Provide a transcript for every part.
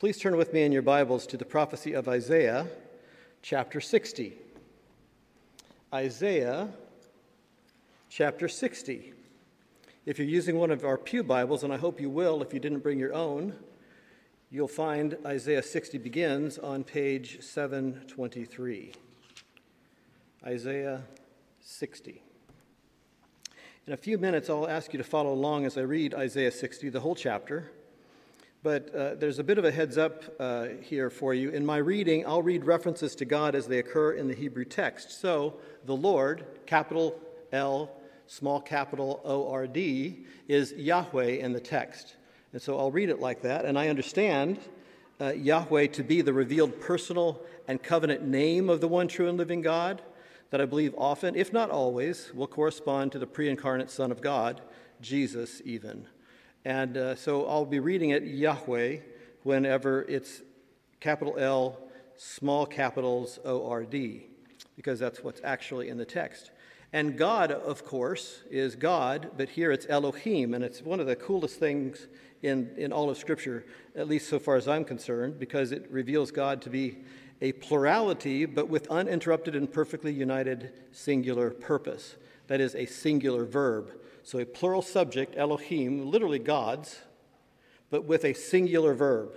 Please turn with me in your Bibles to the prophecy of Isaiah, chapter 60. Isaiah, chapter 60. If you're using one of our Pew Bibles, and I hope you will if you didn't bring your own, you'll find Isaiah 60 begins on page 723. Isaiah 60. In a few minutes, I'll ask you to follow along as I read Isaiah 60, the whole chapter. But uh, there's a bit of a heads up uh, here for you. In my reading, I'll read references to God as they occur in the Hebrew text. So, the Lord, capital L, small capital O R D, is Yahweh in the text. And so I'll read it like that. And I understand uh, Yahweh to be the revealed personal and covenant name of the one true and living God, that I believe often, if not always, will correspond to the pre incarnate Son of God, Jesus, even. And uh, so I'll be reading it Yahweh whenever it's capital L, small capitals O R D, because that's what's actually in the text. And God, of course, is God, but here it's Elohim, and it's one of the coolest things in, in all of Scripture, at least so far as I'm concerned, because it reveals God to be a plurality, but with uninterrupted and perfectly united singular purpose. That is, a singular verb. So a plural subject, Elohim, literally gods, but with a singular verb,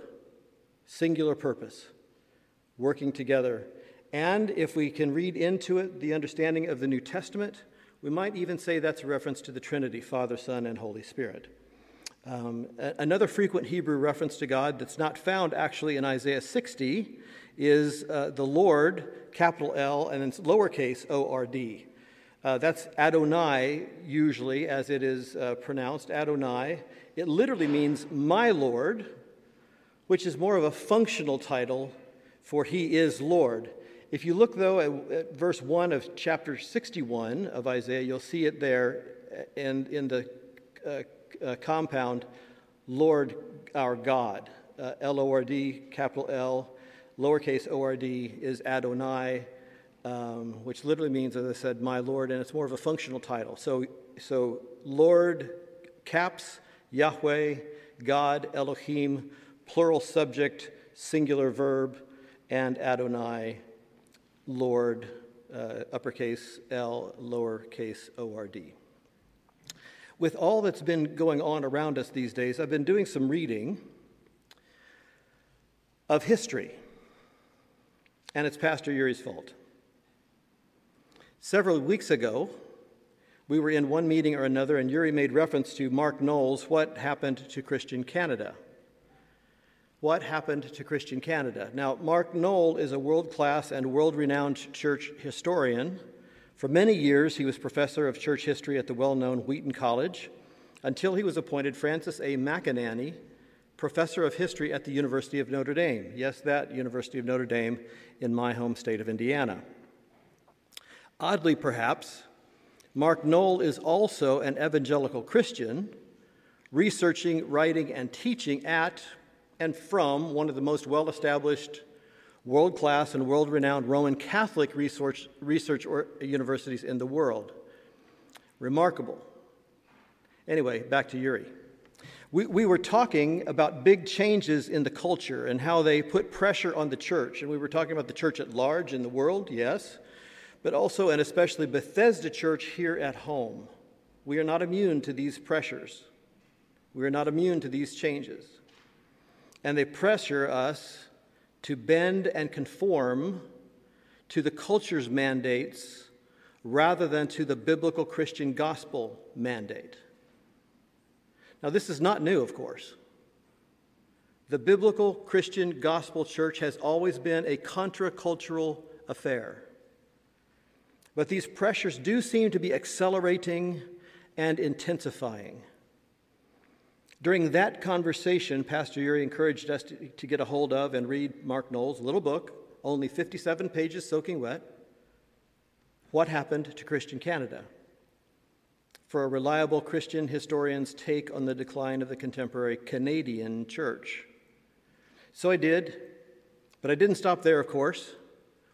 singular purpose, working together. And if we can read into it the understanding of the New Testament, we might even say that's a reference to the Trinity Father, Son, and Holy Spirit. Um, another frequent Hebrew reference to God that's not found actually in Isaiah 60 is uh, the Lord, capital L, and then lowercase o r d. Uh, that's Adonai, usually, as it is uh, pronounced, Adonai. It literally means my Lord, which is more of a functional title for He is Lord. If you look, though, at, at verse 1 of chapter 61 of Isaiah, you'll see it there in, in the uh, uh compound, Lord our God. Uh, L O R D, capital L, lowercase o r d is Adonai um, which literally means, as I said, my Lord, and it's more of a functional title. So, so Lord caps Yahweh, God, Elohim, plural subject, singular verb, and Adonai, Lord, uh, uppercase L, lowercase O R D. With all that's been going on around us these days, I've been doing some reading of history, and it's Pastor Yuri's fault. Several weeks ago, we were in one meeting or another, and Yuri made reference to Mark Noll's What Happened to Christian Canada. What happened to Christian Canada? Now, Mark Noll is a world class and world renowned church historian. For many years, he was professor of church history at the well known Wheaton College until he was appointed Francis A. McAnaney professor of history at the University of Notre Dame. Yes, that University of Notre Dame in my home state of Indiana. Oddly, perhaps, Mark Noll is also an evangelical Christian, researching, writing, and teaching at and from one of the most well established, world class, and world renowned Roman Catholic research, research universities in the world. Remarkable. Anyway, back to Yuri. We, we were talking about big changes in the culture and how they put pressure on the church. And we were talking about the church at large in the world, yes but also and especially Bethesda Church here at home. We are not immune to these pressures. We are not immune to these changes. And they pressure us to bend and conform to the culture's mandates rather than to the biblical Christian gospel mandate. Now, this is not new, of course. The biblical Christian gospel church has always been a contracultural affair. But these pressures do seem to be accelerating and intensifying. During that conversation, Pastor Yuri encouraged us to, to, get a hold of and read Mark Noll's little book, only 57 pages soaking wet What Happened to Christian Canada? For a reliable Christian historian's take on the decline of the contemporary Canadian church. So I did, but I didn't stop there, of course.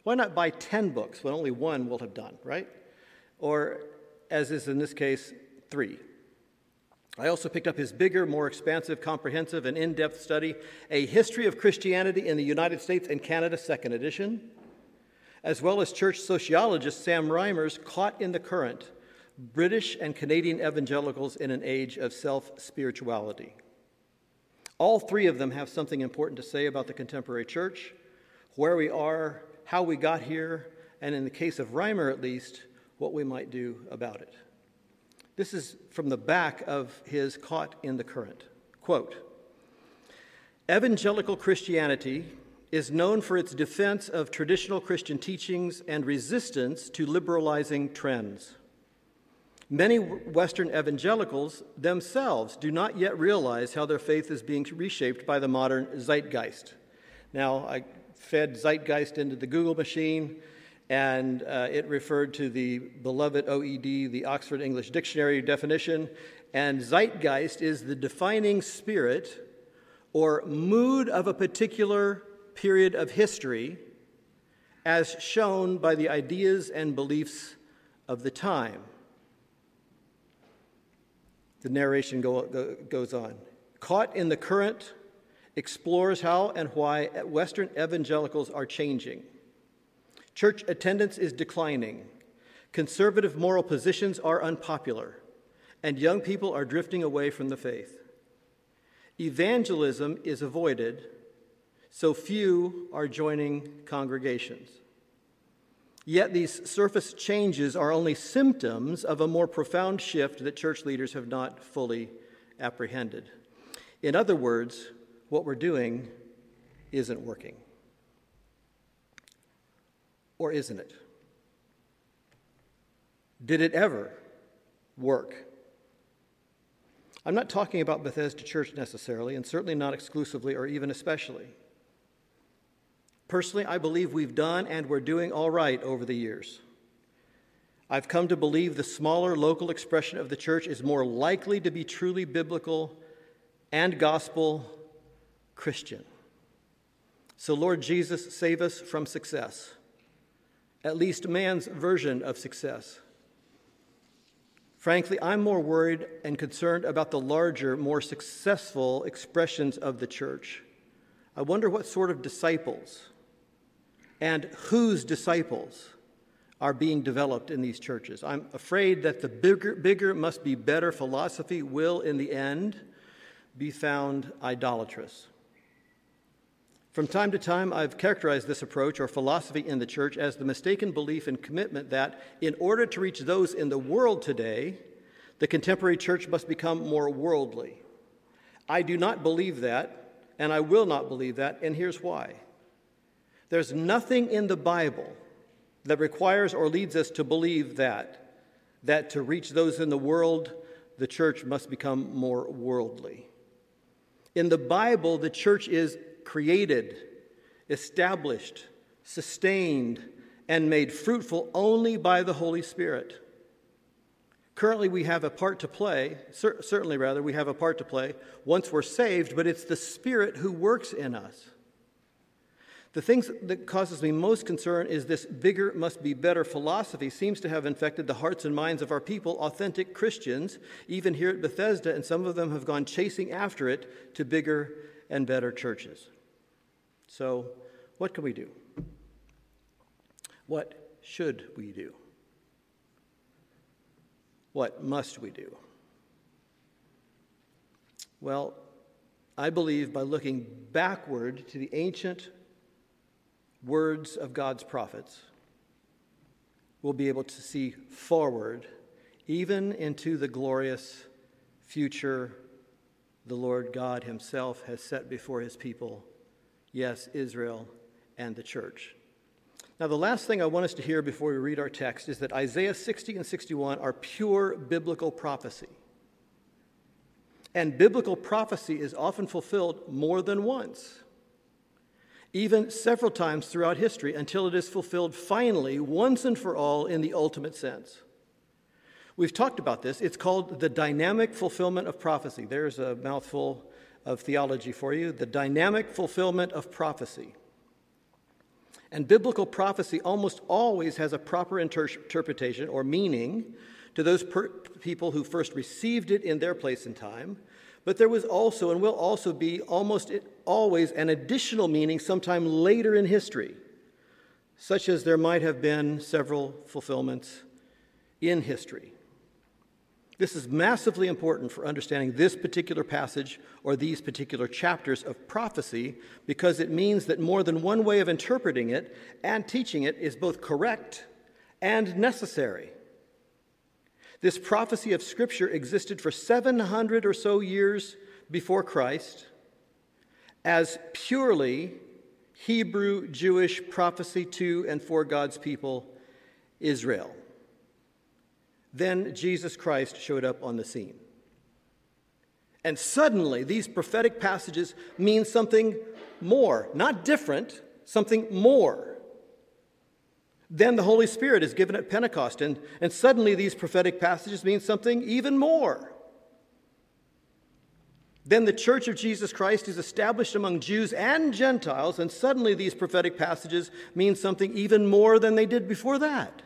Why not buy 10 books when only one will have done, right? Or, as is in this case, three. I also picked up his bigger, more expansive, comprehensive, and in depth study, A History of Christianity in the United States and Canada, second edition, as well as church sociologist Sam Reimer's Caught in the Current British and Canadian Evangelicals in an Age of Self Spirituality. All three of them have something important to say about the contemporary church, where we are, how we got here, and in the case of Reimer at least, what we might do about it. This is from the back of his Caught in the Current. Quote Evangelical Christianity is known for its defense of traditional Christian teachings and resistance to liberalizing trends. Many Western evangelicals themselves do not yet realize how their faith is being reshaped by the modern zeitgeist. Now, I fed zeitgeist into the Google machine, and uh, it referred to the beloved OED, the Oxford English Dictionary definition. And zeitgeist is the defining spirit or mood of a particular period of history as shown by the ideas and beliefs of the time. The narration go, go, goes on. Caught in the current explores how and why Western evangelicals are changing. Church attendance is declining. Conservative moral positions are unpopular, and young people are drifting away from the faith. Evangelism is avoided, so few are joining congregations. Yet these surface changes are only symptoms of a more profound shift that church leaders have not fully apprehended. In other words, what we're doing isn't working. Or isn't it? Did it ever work? I'm not talking about Bethesda Church necessarily, and certainly not exclusively or even especially. Personally, I believe we've done and we're doing all right over the years. I've come to believe the smaller local expression of the church is more likely to be truly biblical and gospel Christian. So, Lord Jesus, save us from success, at least man's version of success. Frankly, I'm more worried and concerned about the larger, more successful expressions of the church. I wonder what sort of disciples and whose disciples are being developed in these churches. I'm afraid that the bigger, bigger must be better philosophy will, in the end, be found idolatrous. From time to time, I've characterized this approach or philosophy in the church as the mistaken belief and commitment that, in order to reach those in the world today, the contemporary church must become more worldly. I do not believe that, and I will not believe that, and here's why. There's nothing in the Bible that requires or leads us to believe that, that to reach those in the world, the church must become more worldly. In the Bible, the church is created, established, sustained, and made fruitful only by the Holy Spirit. Currently, we have a part to play, cer- certainly, rather, we have a part to play once we're saved, but it's the Spirit who works in us. The thing that causes me most concern is this bigger must be better philosophy seems to have infected the hearts and minds of our people, authentic Christians, even here at Bethesda, and some of them have gone chasing after it to bigger and better churches. So, what can we do? What should we do? What must we do? Well, I believe by looking backward to the ancient words of God's prophets, we'll be able to see forward, even into the glorious future the Lord God Himself has set before His people, yes, Israel and the church. Now, the last thing I want us to hear before we read our text is that Isaiah 60 and 61 are pure biblical prophecy. And biblical prophecy is often fulfilled more than once even several times throughout history, until it is fulfilled finally, once and for all, in the ultimate sense. We've talked about this. It's called the dynamic fulfillment of prophecy. There's a mouthful of theology for you the dynamic fulfillment of prophecy. And biblical prophecy almost always has a proper inter- interpretation or meaning to those per- people who first received it in their place and time, but there was also and will also be almost always an additional meaning sometime later in history, such as there might have been several fulfillments in history. This is massively important for understanding this particular passage or these particular chapters of prophecy because it means that more than one way of interpreting it and teaching it is both correct and necessary. This prophecy of Scripture existed for 700 or so years before Christ as purely Hebrew Jewish prophecy to and for God's people, Israel. Then Jesus Christ showed up on the scene. And suddenly, these prophetic passages mean something more, not different, something more. Then the Holy Spirit is given at Pentecost, and, and suddenly these prophetic passages mean something even more. Then the church of Jesus Christ is established among Jews and Gentiles, and suddenly these prophetic passages mean something even more than they did before that.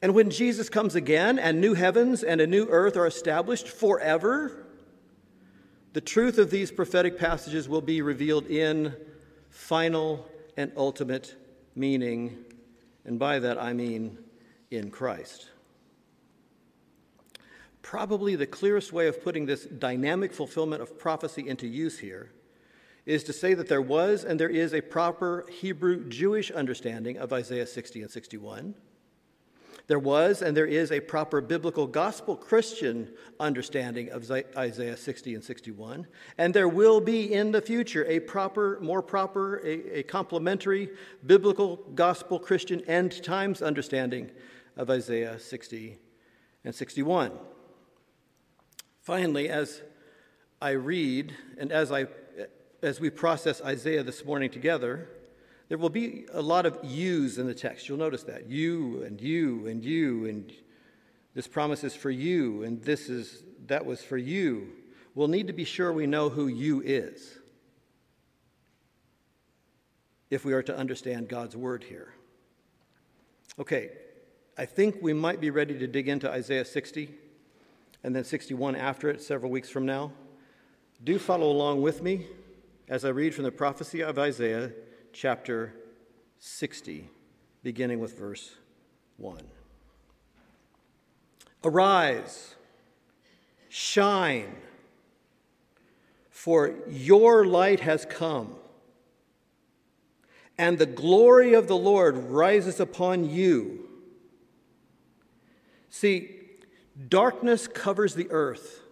And when Jesus comes again and new heavens and a new earth are established forever, the truth of these prophetic passages will be revealed in final and ultimate meaning. And by that I mean in Christ. Probably the clearest way of putting this dynamic fulfillment of prophecy into use here is to say that there was and there is a proper Hebrew Jewish understanding of Isaiah 60 and 61 there was and there is a proper biblical gospel Christian understanding of Isaiah 60 and 61, and there will be in the future a proper, more proper, a, a complementary biblical gospel Christian end times understanding of Isaiah 60 and 61. Finally, as I read and as I as we process Isaiah this morning together, there will be a lot of yous in the text. You'll notice that. You and you and you and this promise is for you and this is that was for you. We'll need to be sure we know who you is if we are to understand God's word here. Okay, I think we might be ready to dig into Isaiah 60 and then 61 after it several weeks from now. Do follow along with me as I read from the prophecy of Isaiah chapter 60, beginning with verse 1. Arise, shine, for your light has come, and the glory of the Lord rises upon you. See, darkness covers the earth,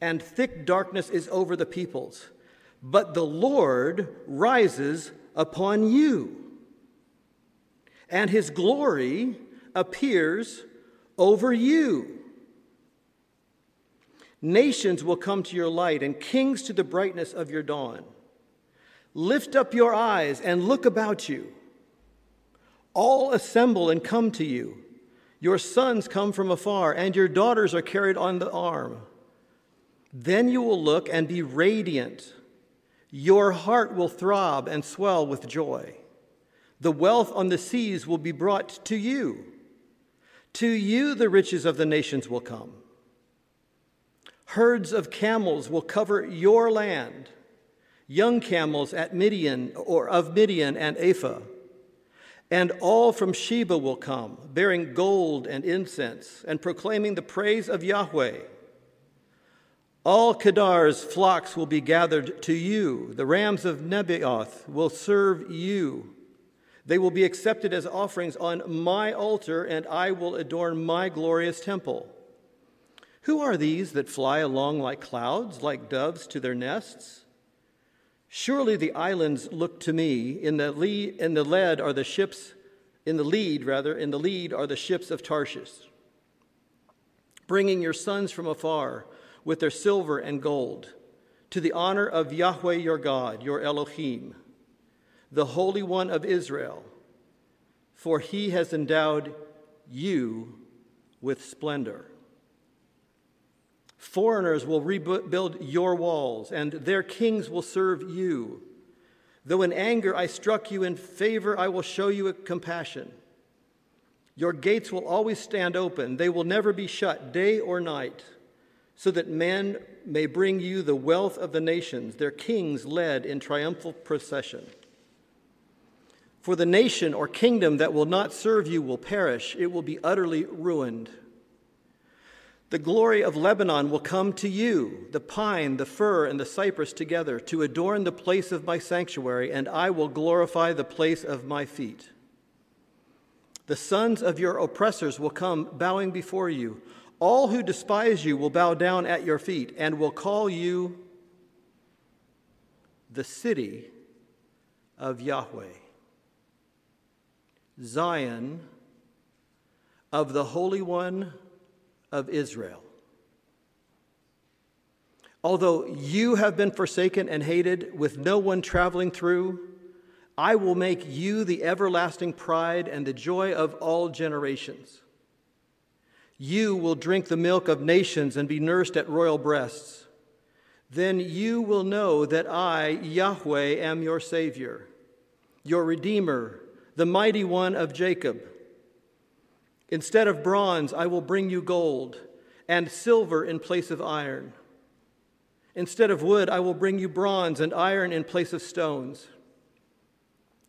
and thick darkness is over the peoples, but the Lord rises upon you. And his glory appears over you. Nations will come to your light, and kings to the brightness of your dawn. Lift up your eyes and look about you. All assemble and come to you. Your sons come from afar, and your daughters are carried on the arm. Then you will look and be radiant your heart will throb and swell with joy. The wealth on the seas will be brought to you. To you, the riches of the nations will come. Herds of camels will cover your land, young camels at Midian or of Midian and Ephah. And all from Sheba will come, bearing gold and incense, and proclaiming the praise of Yahweh. All Kedar's flocks will be gathered to you. The rams of Nebaioth will serve you. They will be accepted as offerings on my altar, and I will adorn my glorious temple. Who are these that fly along like clouds, like doves to their nests? Surely the islands look to me. In the lead, in the lead are the ships, in the lead rather, in the lead are the ships of Tarshish, bringing your sons from afar with their silver and gold, to the honor of Yahweh your God, your Elohim, the Holy One of Israel, for he has endowed you with splendor. Foreigners will rebuild your walls, and their kings will serve you. Though in anger I struck you, in favor I will show you compassion. Your gates will always stand open, they will never be shut, day or night, so that men may bring you the wealth of the nations, their kings led in triumphal procession. For the nation or kingdom that will not serve you will perish, it will be utterly ruined. The glory of Lebanon will come to you, the pine, the fir, and the cypress together, to adorn the place of my sanctuary, and I will glorify the place of my feet. The sons of your oppressors will come bowing before you. All who despise you will bow down at your feet and will call you the city of Yahweh, Zion of the Holy One of Israel. Although you have been forsaken and hated, with no one traveling through, I will make you the everlasting pride and the joy of all generations. You will drink the milk of nations and be nursed at royal breasts. Then you will know that I, Yahweh, am your Savior, your Redeemer, the mighty one of Jacob. Instead of bronze, I will bring you gold, and silver in place of iron. Instead of wood, I will bring you bronze, and iron in place of stones.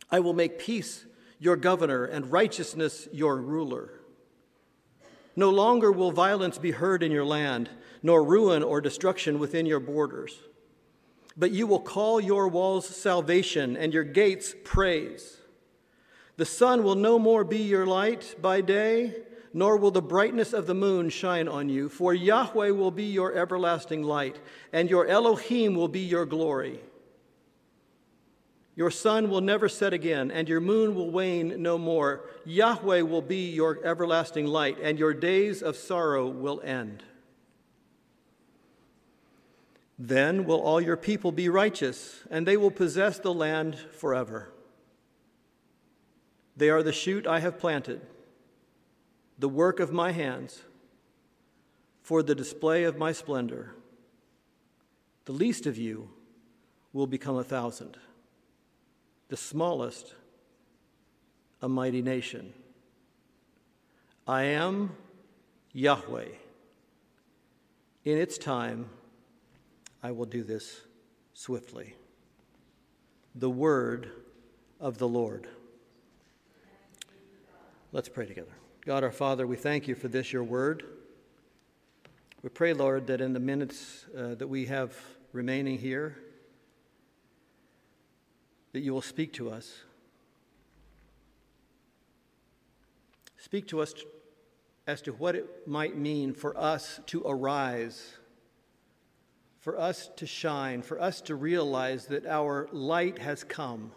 I will make peace your governor, and righteousness your ruler. No longer will violence be heard in your land, nor ruin or destruction within your borders. But you will call your walls salvation, and your gates praise. The sun will no more be your light by day, nor will the brightness of the moon shine on you, for Yahweh will be your everlasting light, and your Elohim will be your glory. Your sun will never set again, and your moon will wane no more. Yahweh will be your everlasting light, and your days of sorrow will end. Then will all your people be righteous, and they will possess the land forever. They are the shoot I have planted, the work of my hands, for the display of my splendor. The least of you will become a thousand, the smallest, a mighty nation. I am Yahweh. In its time, I will do this swiftly. The word of the Lord. Let's pray together. God our Father, we thank you for this, your word. We pray, Lord, that in the minutes uh, that we have remaining here, that you will speak to us. Speak to us as to what it might mean for us to arise, for us to shine, for us to realize that our light has come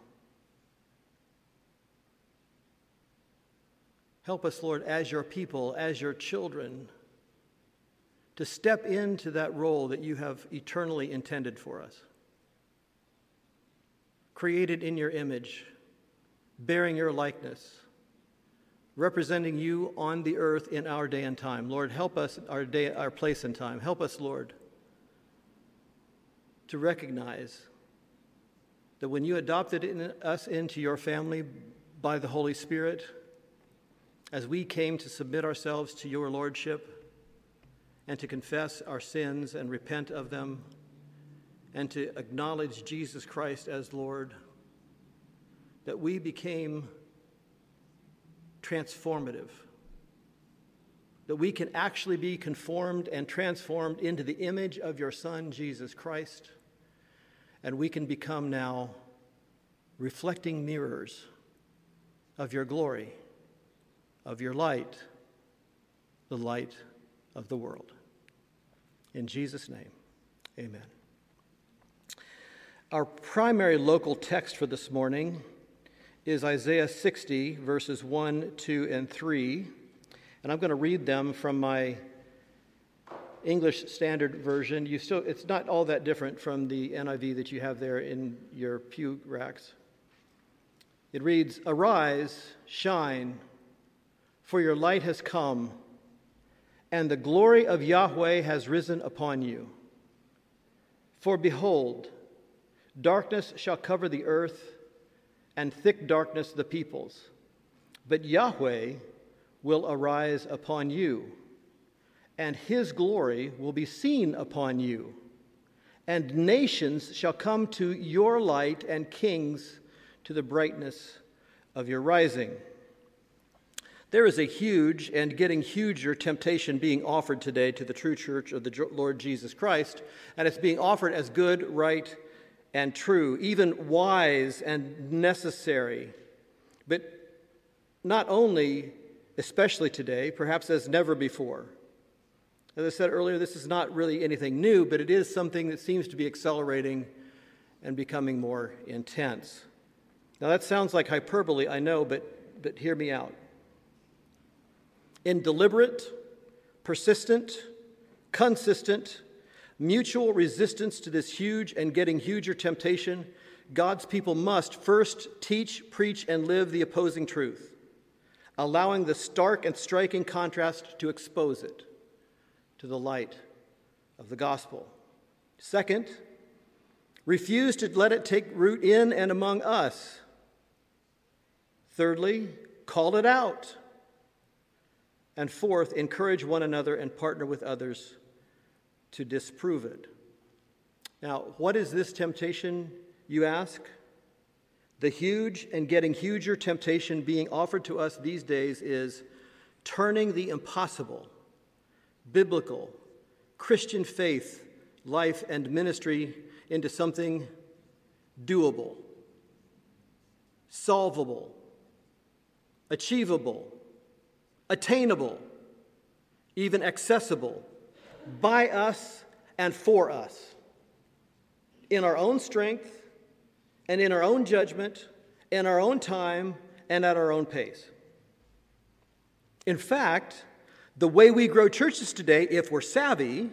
Help us, Lord, as your people, as your children, to step into that role that you have eternally intended for us. Created in your image, bearing your likeness, representing you on the earth in our day and time. Lord, help us our day, our place and time. Help us, Lord, to recognize that when you adopted in us into your family by the Holy Spirit, as we came to submit ourselves to your Lordship and to confess our sins and repent of them and to acknowledge Jesus Christ as Lord, that we became transformative, that we can actually be conformed and transformed into the image of your Son, Jesus Christ, and we can become now reflecting mirrors of your glory of your light, the light of the world. In Jesus' name, amen. Our primary local text for this morning is Isaiah 60, verses 1, 2, and 3. And I'm going to read them from my English Standard Version. You still, it's not all that different from the NIV that you have there in your pew racks. It reads Arise, shine for your light has come, and the glory of Yahweh has risen upon you. For behold, darkness shall cover the earth, and thick darkness the peoples. But Yahweh will arise upon you, and his glory will be seen upon you. And nations shall come to your light, and kings to the brightness of your rising. There is a huge and getting huger temptation being offered today to the true church of the Lord Jesus Christ, and it's being offered as good, right, and true, even wise and necessary. But not only, especially today, perhaps as never before. As I said earlier, this is not really anything new, but it is something that seems to be accelerating and becoming more intense. Now, that sounds like hyperbole, I know, but, but hear me out. In deliberate, persistent, consistent, mutual resistance to this huge and getting huger temptation, God's people must first teach, preach, and live the opposing truth, allowing the stark and striking contrast to expose it to the light of the gospel. Second, refuse to let it take root in and among us. Thirdly, call it out. And fourth, encourage one another and partner with others to disprove it. Now, what is this temptation, you ask? The huge and getting huger temptation being offered to us these days is turning the impossible, biblical, Christian faith, life, and ministry into something doable, solvable, achievable, attainable, even accessible by us and for us in our own strength and in our own judgment, in our own time, and at our own pace. In fact, the way we grow churches today, if we're savvy,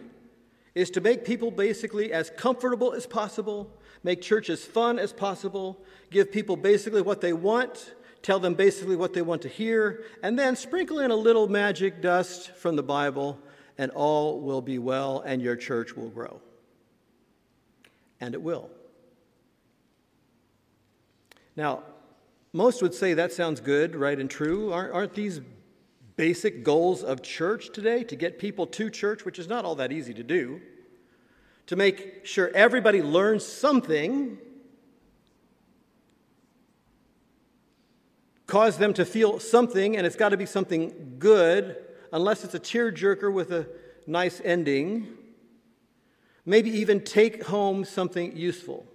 is to make people basically as comfortable as possible, make church as fun as possible, give people basically what they want, tell them basically what they want to hear, and then sprinkle in a little magic dust from the Bible and all will be well, and your church will grow. And it will. Now, most would say that sounds good, right, and true. Aren't, aren't these basic goals of church today to get people to church, which is not all that easy to do, to make sure everybody learns something, cause them to feel something, and it's got to be something good unless it's a tearjerker with a nice ending, maybe even take home something useful.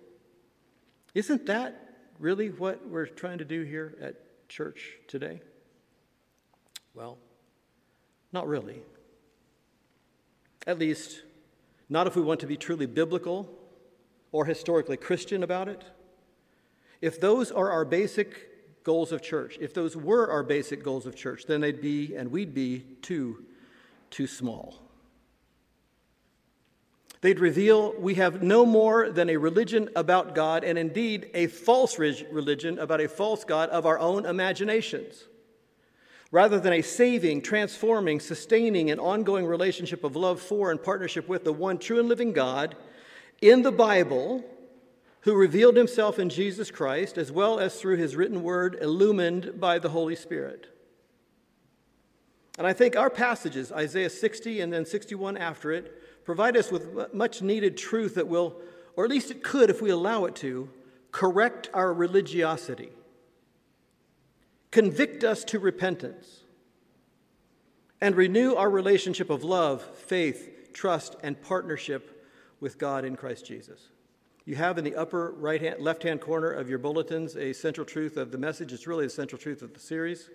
Isn't that really what we're trying to do here at church today? Well, not really. At least, not if we want to be truly biblical or historically Christian about it. If those are our basic goals of church. If those were our basic goals of church, then they'd be, and we'd be, too, too small. They'd reveal we have no more than a religion about God, and indeed a false religion about a false God of our own imaginations. Rather than a saving, transforming, sustaining, and ongoing relationship of love for and partnership with the one true and living God in the Bible, who revealed himself in Jesus Christ, as well as through his written word, illumined by the Holy Spirit. And I think our passages, Isaiah 60 and then 61 after it, provide us with much needed truth that will, or at least it could if we allow it to, correct our religiosity, convict us to repentance, and renew our relationship of love, faith, trust, and partnership with God in Christ Jesus. You have in the upper right hand, left hand corner of your bulletins a central truth of the message. It's really the central truth of the series.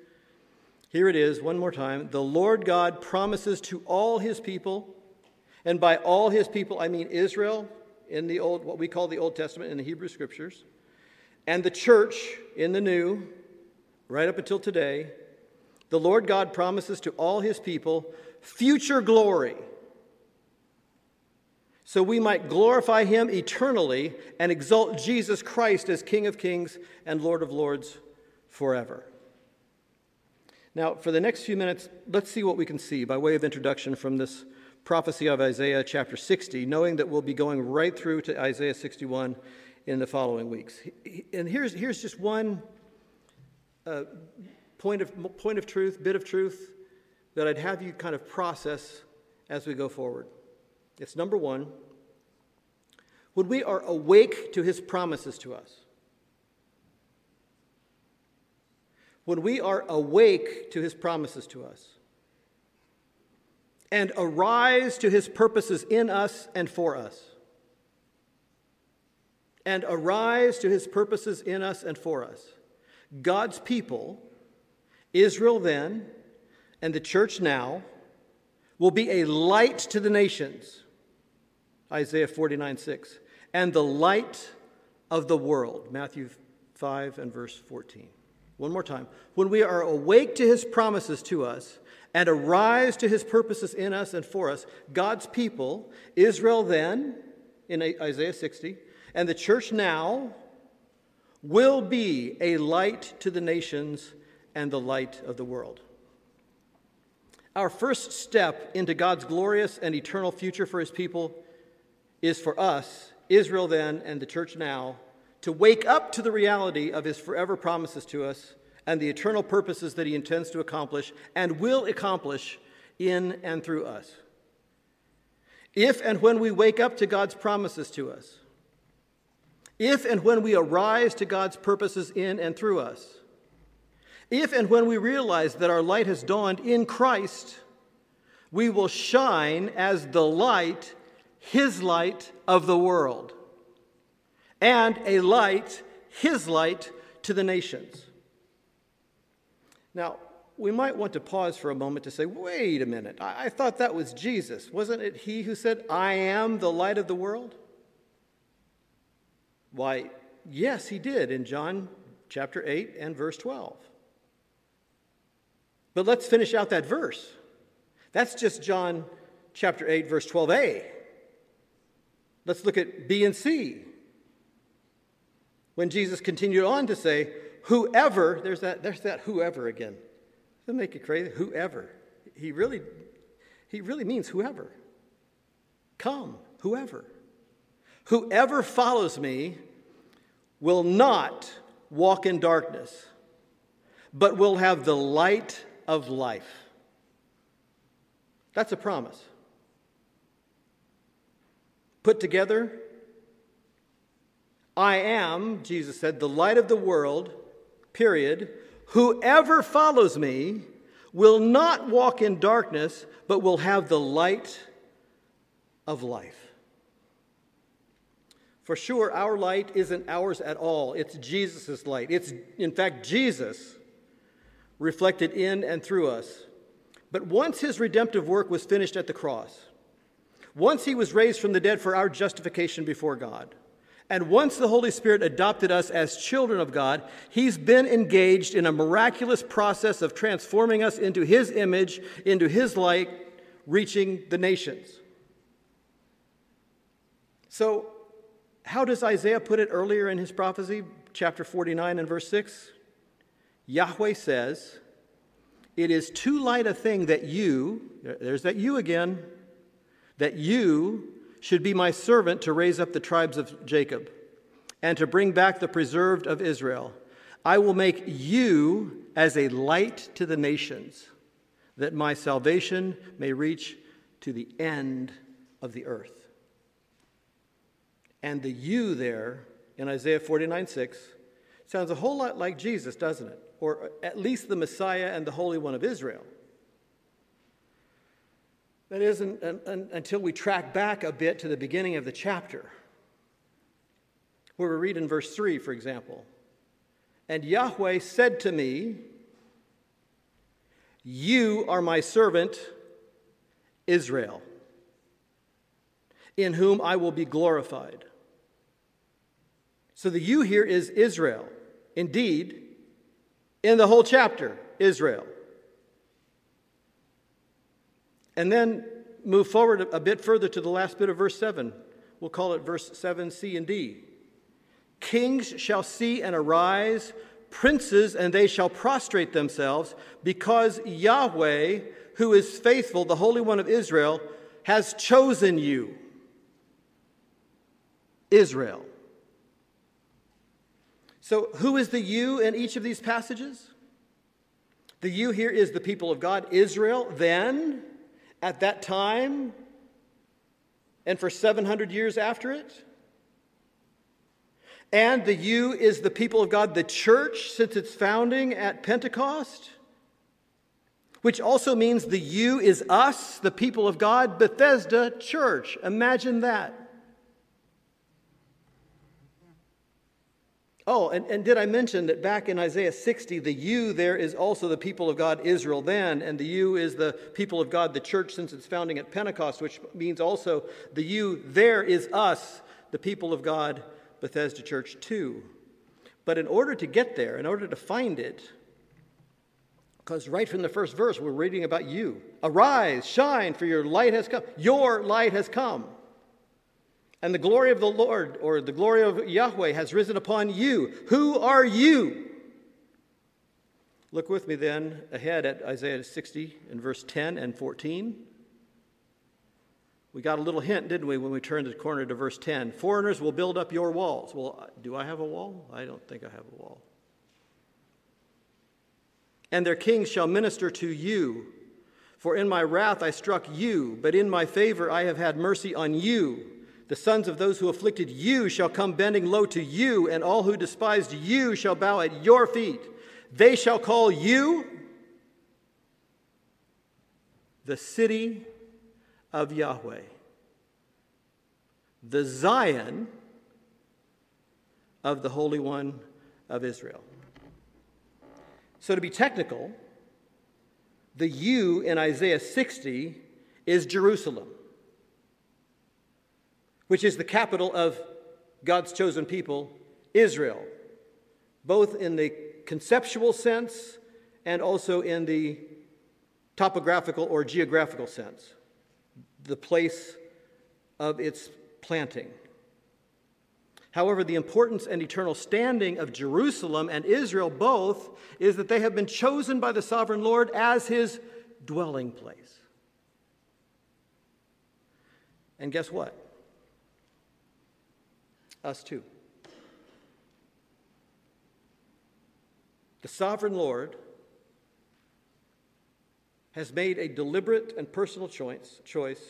Here it is, one more time. The Lord God promises to all his people, and by all his people, I mean Israel in the old, what we call the Old Testament in the Hebrew Scriptures, and the church in the New, right up until today. The Lord God promises to all his people future glory so we might glorify him eternally and exalt Jesus Christ as King of kings and Lord of lords forever. Now, for the next few minutes, let's see what we can see by way of introduction from this prophecy of Isaiah chapter 60, knowing that we'll be going right through to Isaiah 61 in the following weeks. And here's, here's just one uh, point, of, point of truth, bit of truth that I'd have you kind of process as we go forward. It's number one, when we are awake to his promises to us. When we are awake to his promises to us and arise to his purposes in us and for us. And arise to his purposes in us and for us. God's people, Israel then, and the church now, will be a light to the nations. Isaiah 49 6. And the light of the world. Matthew 5 and verse 14. One more time. When we are awake to his promises to us and arise to his purposes in us and for us, God's people, Israel then, in Isaiah 60, and the church now, will be a light to the nations and the light of the world. Our first step into God's glorious and eternal future for his people is for us, Israel then, and the church now, to wake up to the reality of his forever promises to us and the eternal purposes that he intends to accomplish and will accomplish in and through us. If and when we wake up to God's promises to us, if and when we arise to God's purposes in and through us, if and when we realize that our light has dawned in Christ, we will shine as the light, His light of the world and a light, his light, to the nations. Now, we might want to pause for a moment to say, wait a minute, I, I thought that was Jesus. Wasn't it he who said, I am the light of the world? Why, yes, he did in John chapter 8 and verse 12. But let's finish out that verse. That's just John chapter 8, verse 12a. Let's look at B and C when Jesus continued on to say, Whoever, there's that, there's that whoever again. Doesn't make it crazy? Whoever. He really, he really means whoever. Come, whoever. Whoever follows me will not walk in darkness, but will have the light of life. That's a promise. Put together, I am, Jesus said, the light of the world, period. Whoever follows me will not walk in darkness, but will have the light of life. For sure, our light isn't ours at all. It's Jesus' light. It's, in fact, Jesus reflected in and through us. But once his redemptive work was finished at the cross, once he was raised from the dead for our justification before God, and once the Holy Spirit adopted us as children of God, He's been engaged in a miraculous process of transforming us into His image, into His light, reaching the nations. So, how does Isaiah put it earlier in his prophecy, chapter 49 and verse 6? Yahweh says, It is too light a thing that you, there's that you again, that you should be my servant to raise up the tribes of Jacob and to bring back the preserved of Israel. I will make you as a light to the nations, that my salvation may reach to the end of the earth. And the you there in Isaiah 49 6 sounds a whole lot like Jesus, doesn't it? Or at least the Messiah and the Holy One of Israel. That is, not until we track back a bit to the beginning of the chapter, where we read in verse 3, for example. And Yahweh said to me, You are my servant, Israel, in whom I will be glorified. So the you here is Israel. Indeed, in the whole chapter, Israel. And then move forward a bit further to the last bit of verse 7. We'll call it verse 7c and d. Kings shall see and arise, princes, and they shall prostrate themselves, because Yahweh, who is faithful, the Holy One of Israel, has chosen you. Israel. So, who is the you in each of these passages? The you here is the people of God, Israel, then, at that time, and for 700 years after it. And the you is the people of God, the church, since its founding at Pentecost, which also means the you is us, the people of God, Bethesda Church. Imagine that. Oh, and, and did I mention that back in Isaiah 60, the you there is also the people of God, Israel, then, and the you is the people of God, the church, since its founding at Pentecost, which means also the you there is us, the people of God, Bethesda Church, too. But in order to get there, in order to find it, because right from the first verse, we're reading about you. Arise, shine, for your light has come. Your light has come. And the glory of the Lord, or the glory of Yahweh, has risen upon you. Who are you? Look with me then ahead at Isaiah 60 in verse 10 and 14. We got a little hint, didn't we, when we turned the corner to verse 10? Foreigners will build up your walls. Well, do I have a wall? I don't think I have a wall. And their kings shall minister to you. For in my wrath I struck you, but in my favor I have had mercy on you. The sons of those who afflicted you shall come bending low to you, and all who despised you shall bow at your feet. They shall call you the city of Yahweh, the Zion of the Holy One of Israel. So, to be technical, the you in Isaiah 60 is Jerusalem which is the capital of God's chosen people, Israel, both in the conceptual sense and also in the topographical or geographical sense, the place of its planting. However, the importance and eternal standing of Jerusalem and Israel both is that they have been chosen by the sovereign Lord as his dwelling place. And guess what? Us too. The sovereign Lord has made a deliberate and personal choice, choice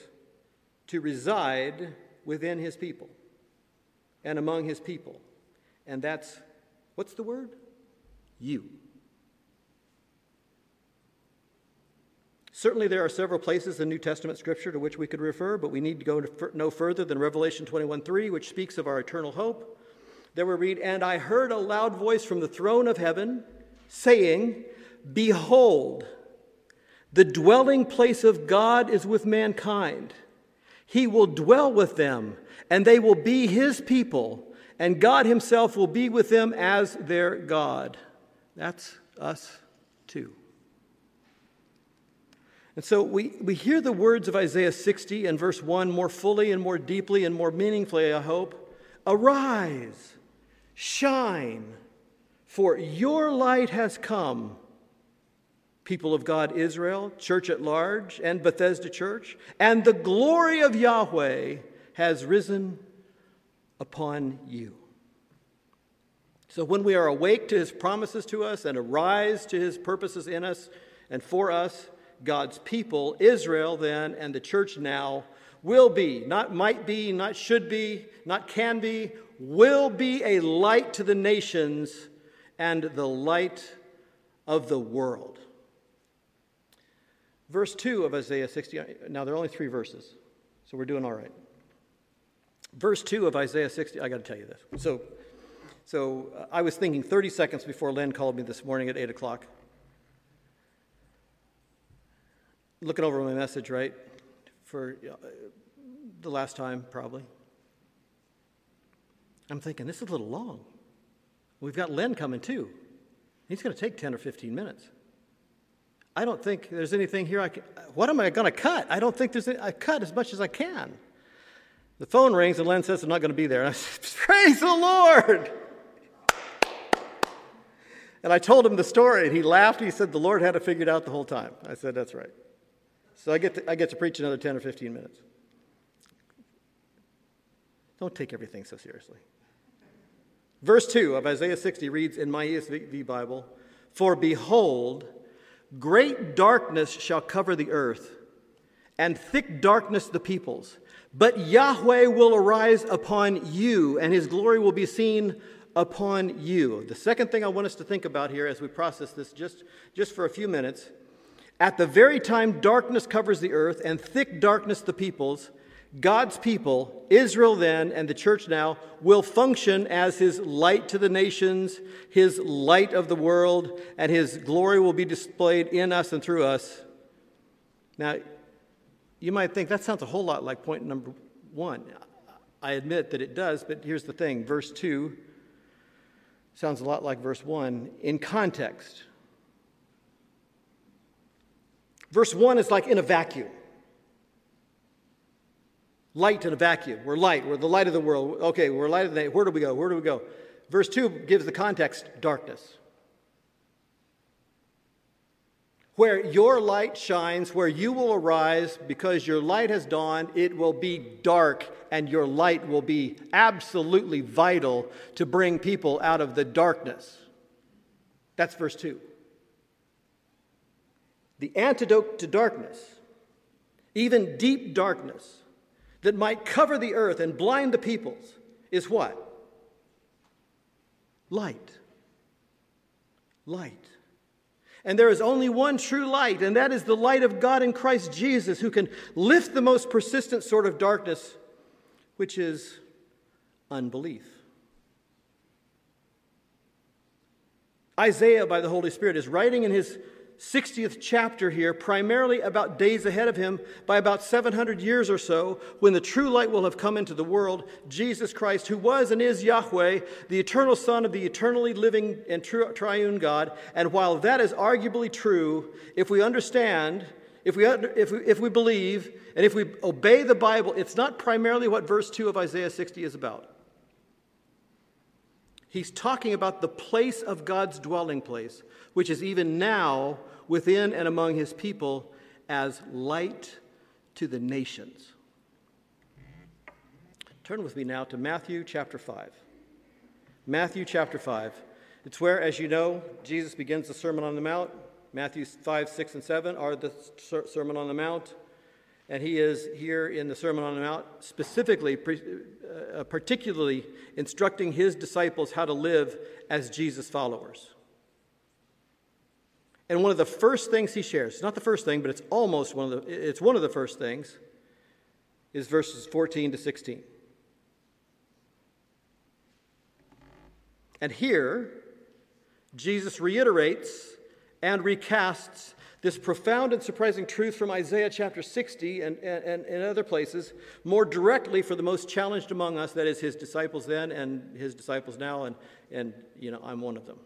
to reside within his people and among his people. And that's, what's the word? You. Certainly, there are several places in New Testament scripture to which we could refer, but we need to go no further than Revelation 21:3, which speaks of our eternal hope. There we read, And I heard a loud voice from the throne of heaven saying, Behold, the dwelling place of God is with mankind. He will dwell with them, and they will be his people, and God himself will be with them as their God. That's us too. And so we, we hear the words of Isaiah 60 and verse 1 more fully and more deeply and more meaningfully, I hope. Arise, shine, for your light has come. People of God, Israel, church at large, and Bethesda Church, and the glory of Yahweh has risen upon you. So when we are awake to his promises to us and arise to his purposes in us and for us, God's people, Israel then, and the church now, will be, not might be, not should be, not can be, will be a light to the nations and the light of the world. Verse 2 of Isaiah 60, now there are only three verses, so we're doing all right. Verse 2 of Isaiah 60, I got to tell you this. So, so uh, I was thinking 30 seconds before Lynn called me this morning at 8 o'clock. Looking over my message, right, for uh, the last time, probably. I'm thinking, this is a little long. We've got Len coming too. He's going to take 10 or 15 minutes. I don't think there's anything here I can. What am I going to cut? I don't think there's. Any, I cut as much as I can. The phone rings and Len says, I'm not going to be there. And I said, Praise the Lord! And I told him the story, and he laughed. He said, The Lord had it figured out the whole time. I said, That's right. So I get, to, I get to preach another 10 or 15 minutes. Don't take everything so seriously. Verse 2 of Isaiah 60 reads in my ESV Bible For behold, Great darkness shall cover the earth, and thick darkness the peoples. But Yahweh will arise upon you, and his glory will be seen upon you. The second thing I want us to think about here as we process this just, just for a few minutes at the very time darkness covers the earth and thick darkness the peoples, God's people, Israel then and the church now, will function as his light to the nations, his light of the world, and his glory will be displayed in us and through us. Now, you might think that sounds a whole lot like point number one. I admit that it does, but here's the thing verse 2 sounds a lot like verse 1 in context. Verse 1 is like in a vacuum. Light in a vacuum. We're light. We're the light of the world. Okay, we're light of the day. Where do we go? Where do we go? Verse 2 gives the context darkness. Where your light shines, where you will arise, because your light has dawned, it will be dark, and your light will be absolutely vital to bring people out of the darkness. That's verse 2. The antidote to darkness, even deep darkness that might cover the earth and blind the peoples, is what? Light. Light. And there is only one true light, and that is the light of God in Christ Jesus, who can lift the most persistent sort of darkness, which is unbelief. Isaiah, by the Holy Spirit, is writing in his 60th chapter here, primarily about days ahead of him by about 700 years or so, when the true light will have come into the world, Jesus Christ, who was and is Yahweh, the eternal Son of the eternally living and true, triune God. And while that is arguably true, if we understand, if we, if, we, if we believe, and if we obey the Bible, it's not primarily what verse 2 of Isaiah 60 is about. He's talking about the place of God's dwelling place, which is even now within and among his people as light to the nations. Turn with me now to Matthew chapter 5. Matthew chapter 5. It's where, as you know, Jesus begins the Sermon on the Mount. Matthew 5, 6, and 7 are the Sermon on the Mount. And he is here in the Sermon on the Mount specifically, uh, particularly instructing his disciples how to live as Jesus followers. And one of the first things he shares, not the first thing, but it's almost one of the, it's one of the first things, is verses 14 to 16. And here, Jesus reiterates and recasts this profound and surprising truth from Isaiah chapter 60 and, and, and other places more directly for the most challenged among us, that is his disciples then and his disciples now, and, and you know, I'm one of them.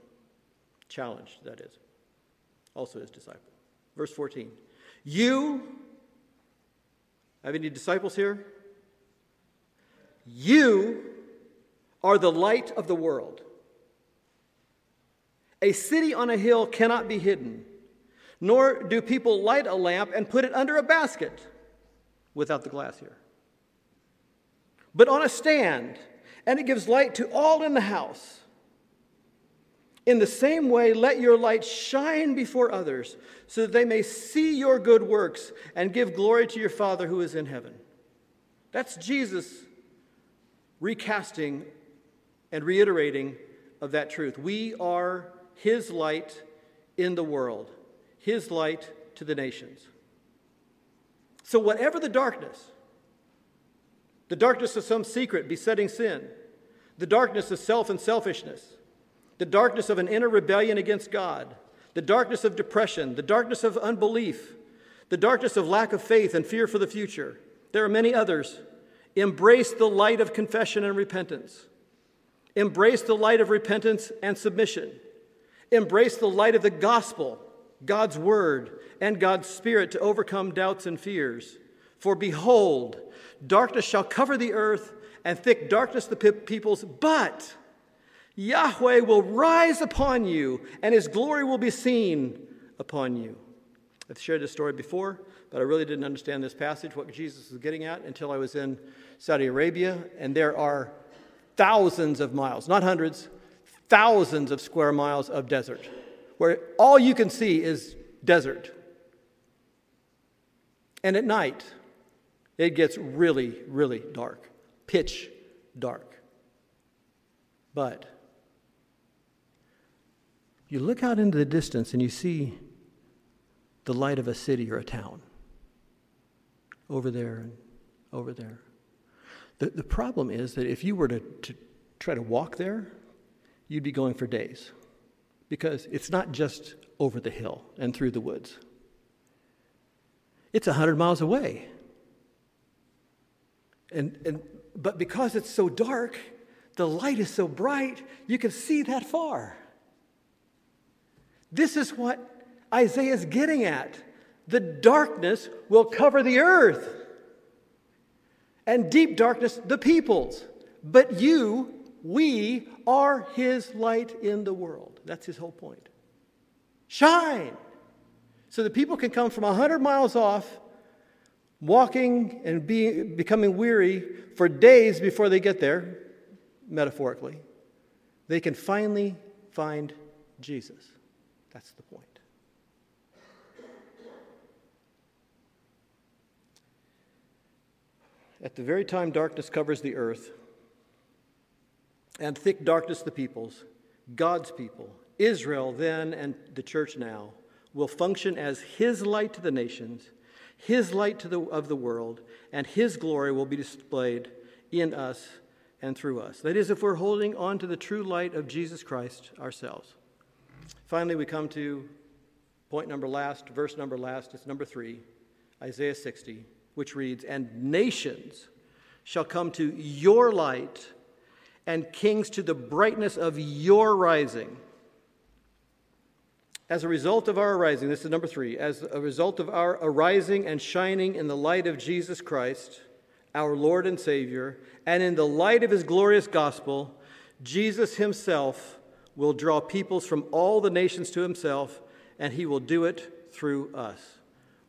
Challenged, that is. Also his disciple. Verse 14. You, have any disciples here? You are the light of the world. A city on a hill cannot be hidden. Nor do people light a lamp and put it under a basket without the glass here, but on a stand, and it gives light to all in the house. In the same way, let your light shine before others, so that they may see your good works and give glory to your Father who is in heaven. That's Jesus recasting and reiterating of that truth. We are his light in the world his light to the nations. So, whatever the darkness, the darkness of some secret besetting sin, the darkness of self and selfishness, the darkness of an inner rebellion against God, the darkness of depression, the darkness of unbelief, the darkness of lack of faith and fear for the future. There are many others. Embrace the light of confession and repentance. Embrace the light of repentance and submission. Embrace the light of the gospel God's word, and God's spirit to overcome doubts and fears. For behold, darkness shall cover the earth, and thick darkness the peoples, but Yahweh will rise upon you, and his glory will be seen upon you. I've shared this story before, but I really didn't understand this passage, what Jesus was getting at, until I was in Saudi Arabia, and there are thousands of miles, not hundreds, thousands of square miles of desert where all you can see is desert. And at night, it gets really, really dark, pitch dark. But you look out into the distance and you see the light of a city or a town over there and over there. The, the problem is that if you were to, to try to walk there, you'd be going for days because it's not just over the hill and through the woods, it's 100 miles away. And, and, but because it's so dark, the light is so bright, you can see that far. This is what Isaiah is getting at. The darkness will cover the earth, and deep darkness the peoples. But you, we, are his light in the world. That's his whole point. Shine! So that people can come from 100 miles off, walking and be, becoming weary for days before they get there, metaphorically. They can finally find Jesus. That's the point. At the very time darkness covers the earth, and thick darkness the peoples, God's people, Israel then and the church now, will function as His light to the nations, His light to the, of the world, and His glory will be displayed in us and through us. That is, if we're holding on to the true light of Jesus Christ ourselves. Finally, we come to point number last, verse number last, it's number three, Isaiah 60 which reads, And nations shall come to your light, and kings to the brightness of your rising. As a result of our arising, this is number three, as a result of our arising and shining in the light of Jesus Christ, our Lord and Savior, and in the light of his glorious gospel, Jesus himself will draw peoples from all the nations to himself, and he will do it through us.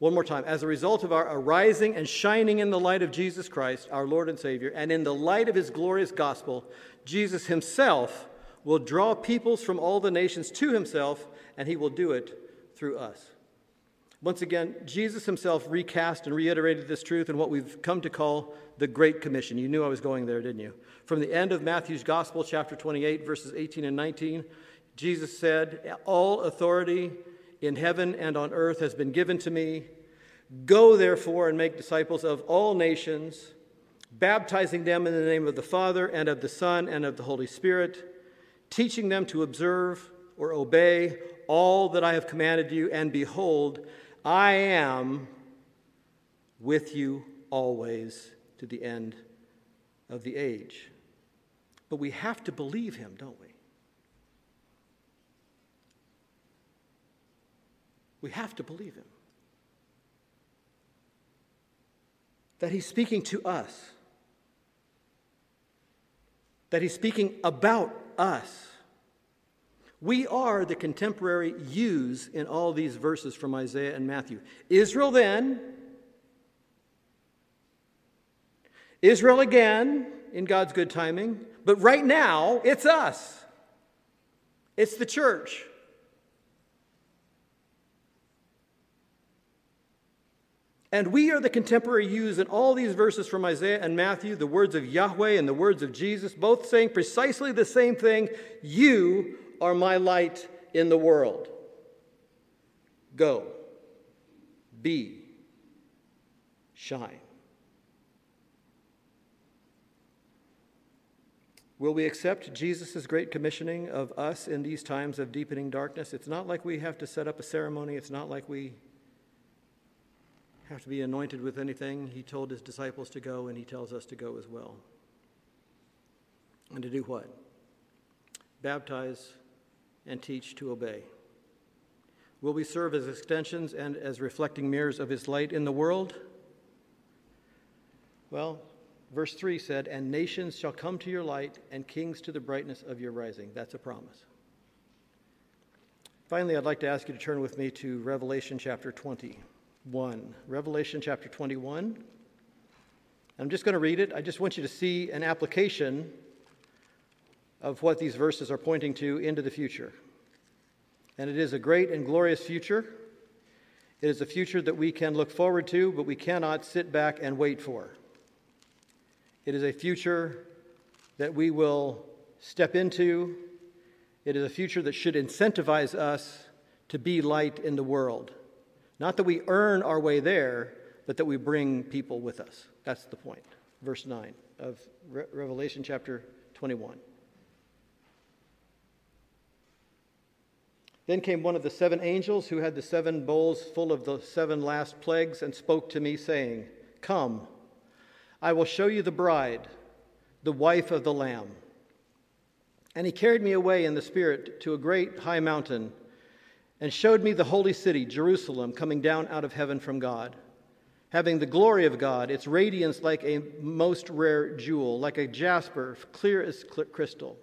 One more time. As a result of our arising and shining in the light of Jesus Christ, our Lord and Savior, and in the light of his glorious gospel, Jesus himself will draw peoples from all the nations to himself, and he will do it through us. Once again, Jesus himself recast and reiterated this truth in what we've come to call the Great Commission. You knew I was going there, didn't you? From the end of Matthew's Gospel, chapter 28, verses 18 and 19, Jesus said, All authority in heaven and on earth has been given to me. Go, therefore, and make disciples of all nations, baptizing them in the name of the Father, and of the Son, and of the Holy Spirit, teaching them to observe or obey all that I have commanded you. And behold, I am with you always to the end of the age. But we have to believe him, don't we? We have to believe him. That he's speaking to us, that he's speaking about us. We are the contemporary yous in all these verses from Isaiah and Matthew. Israel then, Israel again in God's good timing, but right now it's us, it's the church. And we are the contemporary yous in all these verses from Isaiah and Matthew, the words of Yahweh and the words of Jesus, both saying precisely the same thing You are my light in the world. Go, be, shine. Will we accept Jesus' great commissioning of us in these times of deepening darkness? It's not like we have to set up a ceremony. It's not like we have to be anointed with anything. He told his disciples to go, and he tells us to go as well. And to do what? Baptize and teach to obey. Will we serve as extensions and as reflecting mirrors of his light in the world? Well, verse 3 said, And nations shall come to your light, and kings to the brightness of your rising. That's a promise. Finally, I'd like to ask you to turn with me to Revelation chapter 20. 1. Revelation chapter 21. I'm just going to read it. I just want you to see an application of what these verses are pointing to into the future. And it is a great and glorious future. It is a future that we can look forward to, but we cannot sit back and wait for. It is a future that we will step into. It is a future that should incentivize us to be light in the world. Not that we earn our way there, but that we bring people with us. That's the point. Verse 9 of Re- Revelation chapter 21. Then came one of the seven angels who had the seven bowls full of the seven last plagues and spoke to me, saying, Come, I will show you the bride, the wife of the Lamb. And he carried me away in the Spirit to a great high mountain and showed me the holy city, Jerusalem, coming down out of heaven from God, having the glory of God, its radiance like a most rare jewel, like a jasper, clear as crystal.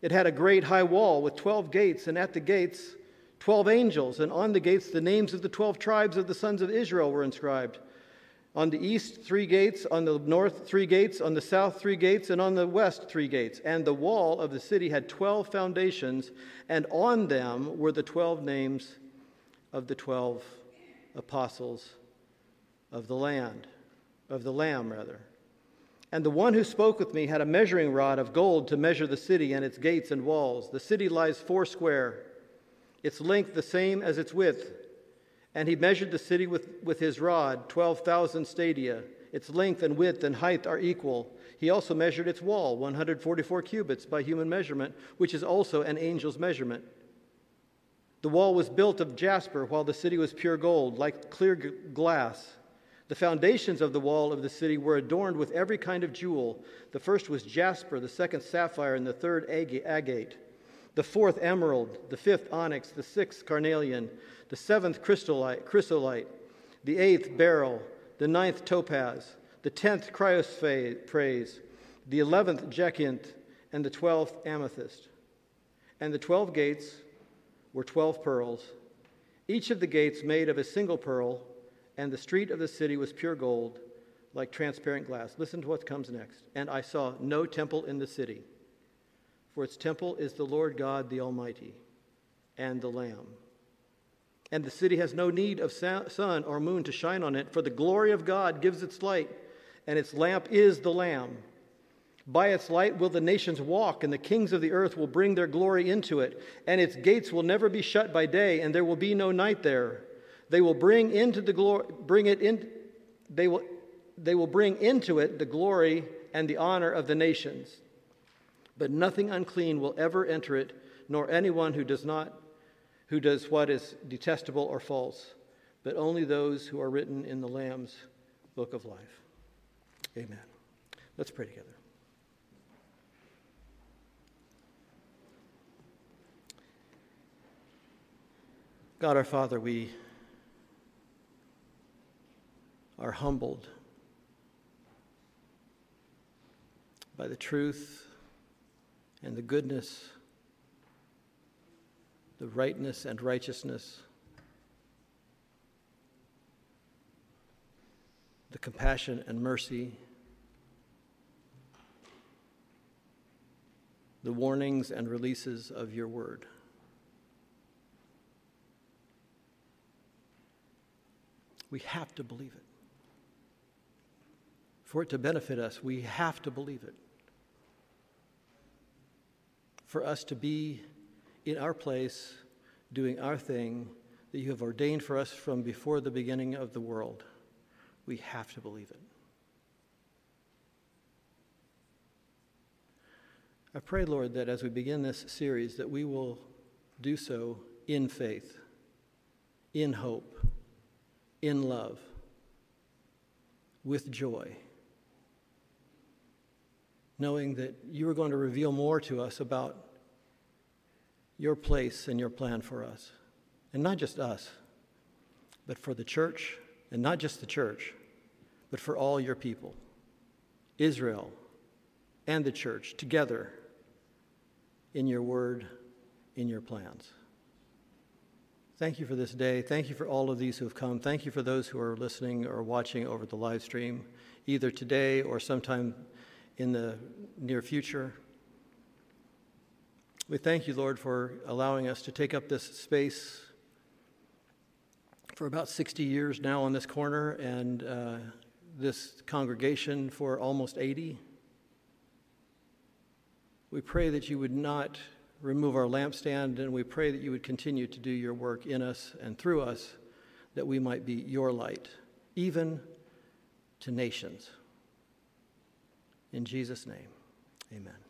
It had a great high wall with 12 gates, and at the gates, 12 angels, and on the gates, the names of the 12 tribes of the sons of Israel were inscribed. On the east, three gates, on the north, three gates, on the south, three gates, and on the west, three gates. And the wall of the city had 12 foundations, and on them were the 12 names of the 12 apostles of the land, of the Lamb, rather. And the one who spoke with me had a measuring rod of gold to measure the city and its gates and walls. The city lies four square, its length the same as its width. And he measured the city with, with his rod, 12,000 stadia. Its length and width and height are equal. He also measured its wall, 144 cubits by human measurement, which is also an angel's measurement. The wall was built of jasper, while the city was pure gold, like clear g- glass. The foundations of the wall of the city were adorned with every kind of jewel. The first was jasper, the second sapphire, and the third agate. The fourth emerald, the fifth onyx, the sixth carnelian, the seventh chrysolite, chrysolite the eighth beryl, the ninth topaz, the tenth chrysoprase, the eleventh jacinth, and the twelfth amethyst. And the twelve gates were twelve pearls, each of the gates made of a single pearl and the street of the city was pure gold, like transparent glass. Listen to what comes next. And I saw no temple in the city, for its temple is the Lord God the Almighty and the Lamb. And the city has no need of sun or moon to shine on it, for the glory of God gives its light, and its lamp is the Lamb. By its light will the nations walk, and the kings of the earth will bring their glory into it, and its gates will never be shut by day, and there will be no night there. They will bring into the glory, bring it in, they will, they will bring into it the glory and the honor of the nations. But nothing unclean will ever enter it, nor anyone who does not, who does what is detestable or false, but only those who are written in the Lamb's book of life. Amen. Let's pray together. God our Father, we are humbled by the truth and the goodness, the rightness and righteousness, the compassion and mercy, the warnings and releases of your word. We have to believe it. For it to benefit us, we have to believe it. For us to be in our place, doing our thing that you have ordained for us from before the beginning of the world, we have to believe it. I pray, Lord, that as we begin this series, that we will do so in faith, in hope, in love, with joy knowing that you are going to reveal more to us about your place and your plan for us. And not just us, but for the church, and not just the church, but for all your people, Israel and the church together in your word, in your plans. Thank you for this day. Thank you for all of these who have come. Thank you for those who are listening or watching over the live stream, either today or sometime in the near future. We thank you, Lord, for allowing us to take up this space for about 60 years now on this corner, and uh, this congregation for almost 80. We pray that you would not remove our lampstand, and we pray that you would continue to do your work in us and through us, that we might be your light, even to nations. In Jesus' name, amen.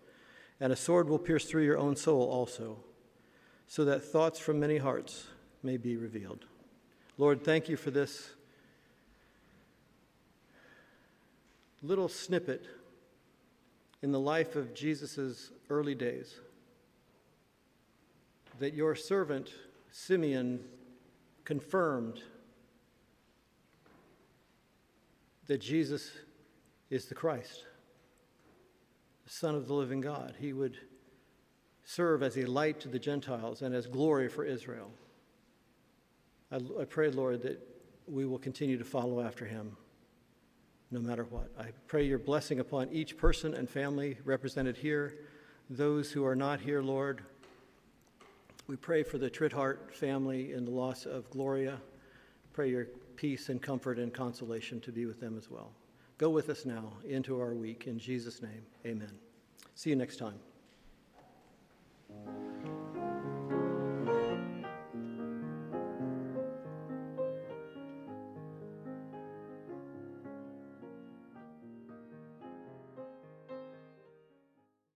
And a sword will pierce through your own soul also, so that thoughts from many hearts may be revealed. Lord, thank you for this little snippet in the life of Jesus' early days that your servant Simeon confirmed that Jesus is the Christ, Son of the living God. He would serve as a light to the Gentiles and as glory for Israel. I, I pray, Lord, that we will continue to follow after him no matter what. I pray your blessing upon each person and family represented here, those who are not here, Lord. We pray for the Trithart family in the loss of Gloria. Pray your peace and comfort and consolation to be with them as well. Go with us now into our week. In Jesus' name, amen. See you next time.